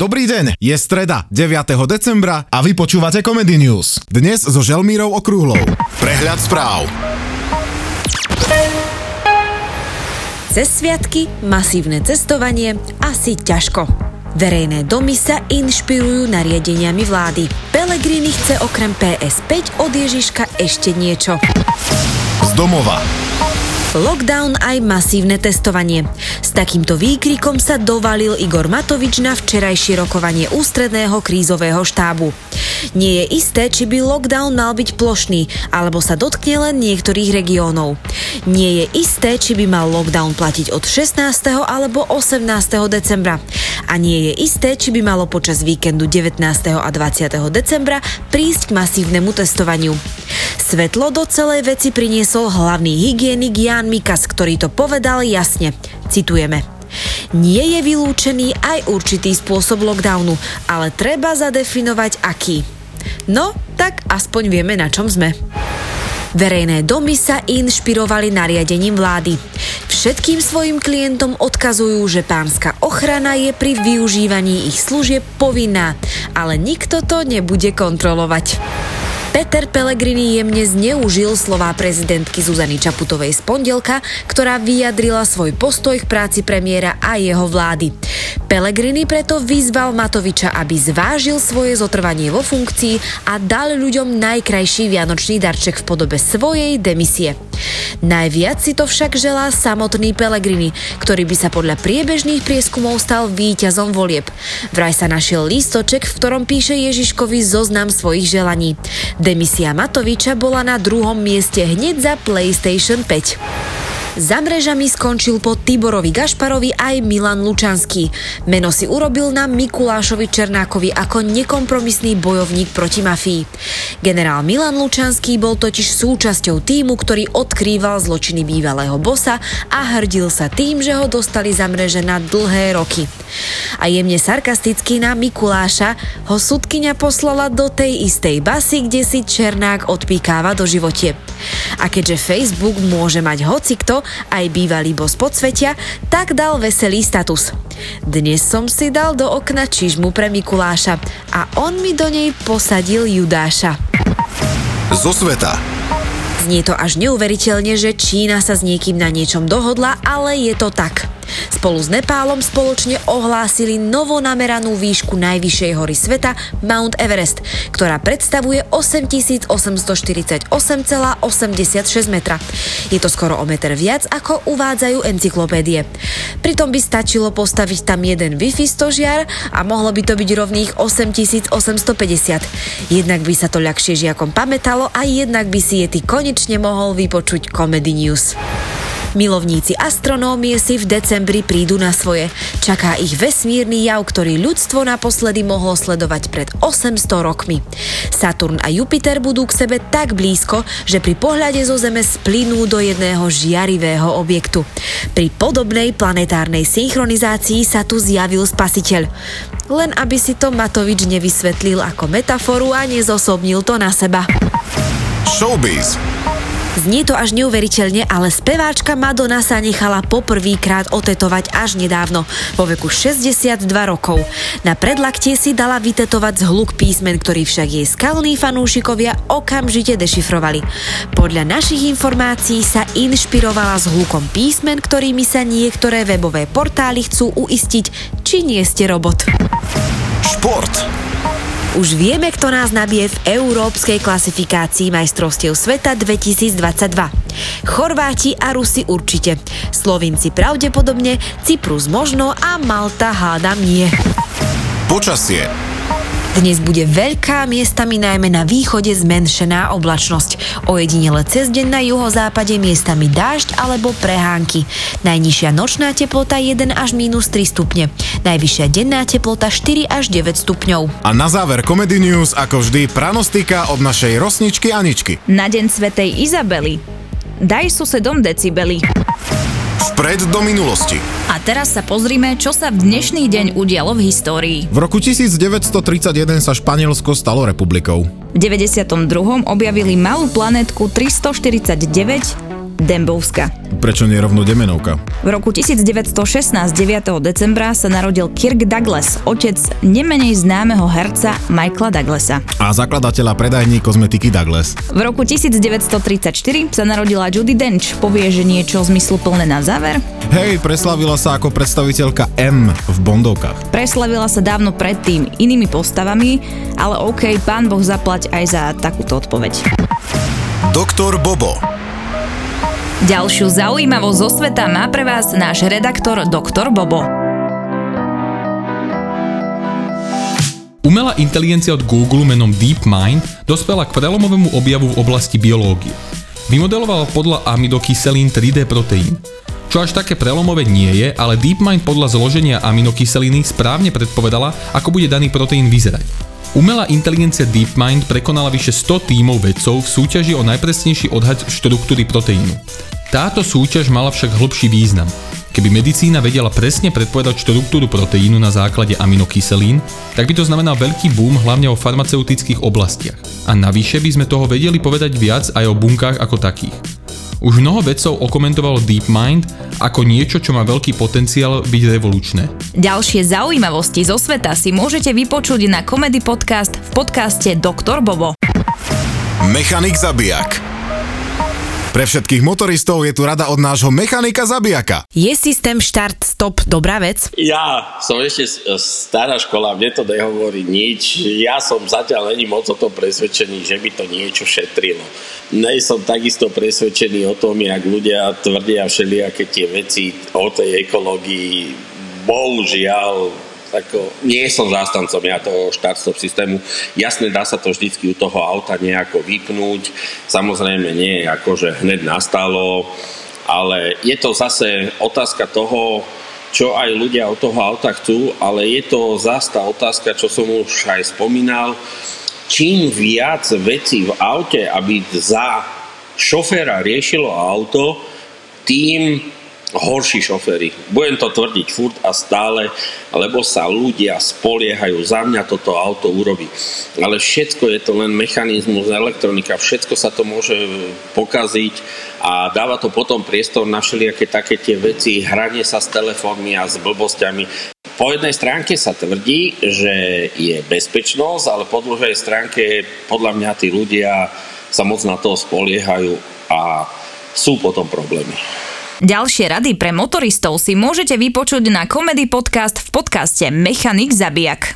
Dobrý deň, je streda 9. decembra a vy počúvate Comedy News. Dnes so Želmírou Okrúhlou. Prehľad správ. Cez sviatky, masívne cestovanie, asi ťažko. Verejné domy sa inšpirujú nariadeniami vlády. Pelegrini chce okrem PS5 od Ježiška ešte niečo. Z domova. Lockdown aj masívne testovanie. S takýmto výkrikom sa dovalil Igor Matovič na včerajšie rokovanie ústredného krízového štábu. Nie je isté, či by lockdown mal byť plošný, alebo sa dotkne len niektorých regiónov. Nie je isté, či by mal lockdown platiť od 16. alebo 18. decembra. A nie je isté, či by malo počas víkendu 19. a 20. decembra prísť k masívnemu testovaniu. Svetlo do celej veci priniesol hlavný hygienik Jan Mikas, ktorý to povedal jasne. Citujeme. Nie je vylúčený aj určitý spôsob lockdownu, ale treba zadefinovať aký. No, tak aspoň vieme, na čom sme. Verejné domy sa inšpirovali nariadením vlády. Všetkým svojim klientom odkazujú, že pánska ochrana je pri využívaní ich služieb povinná, ale nikto to nebude kontrolovať. Peter Pellegrini jemne zneužil slová prezidentky Zuzany Čaputovej z pondelka, ktorá vyjadrila svoj postoj k práci premiéra a jeho vlády. Pellegrini preto vyzval Matoviča, aby zvážil svoje zotrvanie vo funkcii a dal ľuďom najkrajší vianočný darček v podobe svojej demisie. Najviac si to však želá samotný Pellegrini, ktorý by sa podľa priebežných prieskumov stal víťazom volieb. Vraj sa našiel lístoček, v ktorom píše Ježiškovi zoznam svojich želaní. Demisia Matoviča bola na druhom mieste hneď za PlayStation 5. Za mrežami skončil po Tiborovi Gašparovi aj Milan Lučanský. Meno si urobil na Mikulášovi Černákovi ako nekompromisný bojovník proti mafii. Generál Milan Lučanský bol totiž súčasťou týmu, ktorý odkrýval zločiny bývalého bosa a hrdil sa tým, že ho dostali za mreže na dlhé roky. A jemne sarkasticky na Mikuláša ho sudkyňa poslala do tej istej basy, kde si Černák odpíkáva do životie. A keďže Facebook môže mať hocikto, aj bývalý bos podsvetia, tak dal veselý status. Dnes som si dal do okna čižmu pre Mikuláša a on mi do nej posadil Judáša. Zo sveta. Znie to až neuveriteľne, že Čína sa s niekým na niečom dohodla, ale je to tak. Spolu s Nepálom spoločne ohlásili novonameranú výšku najvyššej hory sveta Mount Everest, ktorá predstavuje 8848,86 metra. Je to skoro o meter viac, ako uvádzajú encyklopédie. Pritom by stačilo postaviť tam jeden Wi-Fi stožiar a mohlo by to byť rovných 8850. Jednak by sa to ľahšie žiakom pamätalo a jednak by si je ty konečne mohol vypočuť Comedy News. Milovníci astronómie si v decembri prídu na svoje. Čaká ich vesmírny jav, ktorý ľudstvo naposledy mohlo sledovať pred 800 rokmi. Saturn a Jupiter budú k sebe tak blízko, že pri pohľade zo Zeme splynú do jedného žiarivého objektu. Pri podobnej planetárnej synchronizácii sa tu zjavil spasiteľ. Len aby si to Matovič nevysvetlil ako metaforu a nezosobnil to na seba. Showbiz. Znie to až neuveriteľne, ale speváčka Madonna sa nechala poprvýkrát otetovať až nedávno, vo veku 62 rokov. Na predlaktie si dala vytetovať zhluk písmen, ktorý však jej skalní fanúšikovia okamžite dešifrovali. Podľa našich informácií sa inšpirovala zhlukom písmen, ktorými sa niektoré webové portály chcú uistiť, či nie ste robot. Šport. Už vieme, kto nás nabije v európskej klasifikácii majstrovstiev sveta 2022. Chorváti a Rusi určite. Slovinci pravdepodobne, Cyprus možno a Malta hádam nie. Počasie. Dnes bude veľká miestami najmä na východe zmenšená oblačnosť. Ojedinele cez deň na juhozápade miestami dážď alebo prehánky. Najnižšia nočná teplota 1 až minus 3 stupne. Najvyššia denná teplota 4 až 9 stupňov. A na záver Comedy News ako vždy pranostika od našej rosničky Aničky. Na deň svetej Izabely. Daj susedom decibely. Vpred do minulosti. A teraz sa pozrime, čo sa v dnešný deň udialo v histórii. V roku 1931 sa Španielsko stalo republikou. V 92. objavili malú planetku 349 Dembovska. Prečo nie rovno Demenovka? V roku 1916 9. decembra sa narodil Kirk Douglas, otec nemenej známeho herca Michaela Douglasa. A zakladateľa predajní kozmetiky Douglas. V roku 1934 sa narodila Judy Dench. Povieš niečo zmysluplné na záver? Hej, preslavila sa ako predstaviteľka M v Bondovkách. Preslavila sa dávno predtým inými postavami, ale OK, pán Boh zaplať aj za takúto odpoveď. Doktor Bobo. Ďalšiu zaujímavosť zo sveta má pre vás náš redaktor Dr. Bobo. Umelá inteligencia od Google menom DeepMind dospela k prelomovému objavu v oblasti biológie. Vymodelovala podľa aminokyselín 3D proteín. Čo až také prelomové nie je, ale DeepMind podľa zloženia aminokyseliny správne predpovedala, ako bude daný proteín vyzerať. Umelá inteligencia DeepMind prekonala vyše 100 tímov vedcov v súťaži o najpresnejší odhad štruktúry proteínu. Táto súťaž mala však hĺbší význam. Keby medicína vedela presne predpovedať štruktúru proteínu na základe aminokyselín, tak by to znamenal veľký boom hlavne o farmaceutických oblastiach. A navyše by sme toho vedeli povedať viac aj o bunkách ako takých. Už mnoho vedcov okomentovalo DeepMind ako niečo, čo má veľký potenciál byť revolučné. Ďalšie zaujímavosti zo sveta si môžete vypočuť na Comedy Podcast v podcaste Dr. Bobo. Mechanik zabijak. Pre všetkých motoristov je tu rada od nášho mechanika zabijaka. Je systém štart-stop dobrá vec? Ja som ešte s- stará škola, mne to nehovorí nič. Ja som zatiaľ není moc o tom presvedčený, že by to niečo šetrilo. Nej som takisto presvedčený o tom, jak ľudia tvrdia všelijaké tie veci o tej ekológii. Bohužiaľ, ako, nie som zástancom ja toho štart-stop systému. Jasne, dá sa to vždycky u toho auta nejako vypnúť. Samozrejme nie ako, že hneď nastalo, ale je to zase otázka toho, čo aj ľudia od toho auta chcú, ale je to zase tá otázka, čo som už aj spomínal, čím viac vecí v aute, aby za šoféra riešilo auto, tým horší šoféry. Budem to tvrdiť furt a stále, lebo sa ľudia spoliehajú, za mňa toto auto urobí. Ale všetko je to len mechanizmus, elektronika, všetko sa to môže pokaziť a dáva to potom priestor na všelijaké také tie veci, hranie sa s telefónmi a s blbosťami. Po jednej stránke sa tvrdí, že je bezpečnosť, ale po druhej stránke podľa mňa tí ľudia sa moc na to spoliehajú a sú potom problémy. Ďalšie rady pre motoristov si môžete vypočuť na Comedy Podcast v podcaste Mechanik zabijak.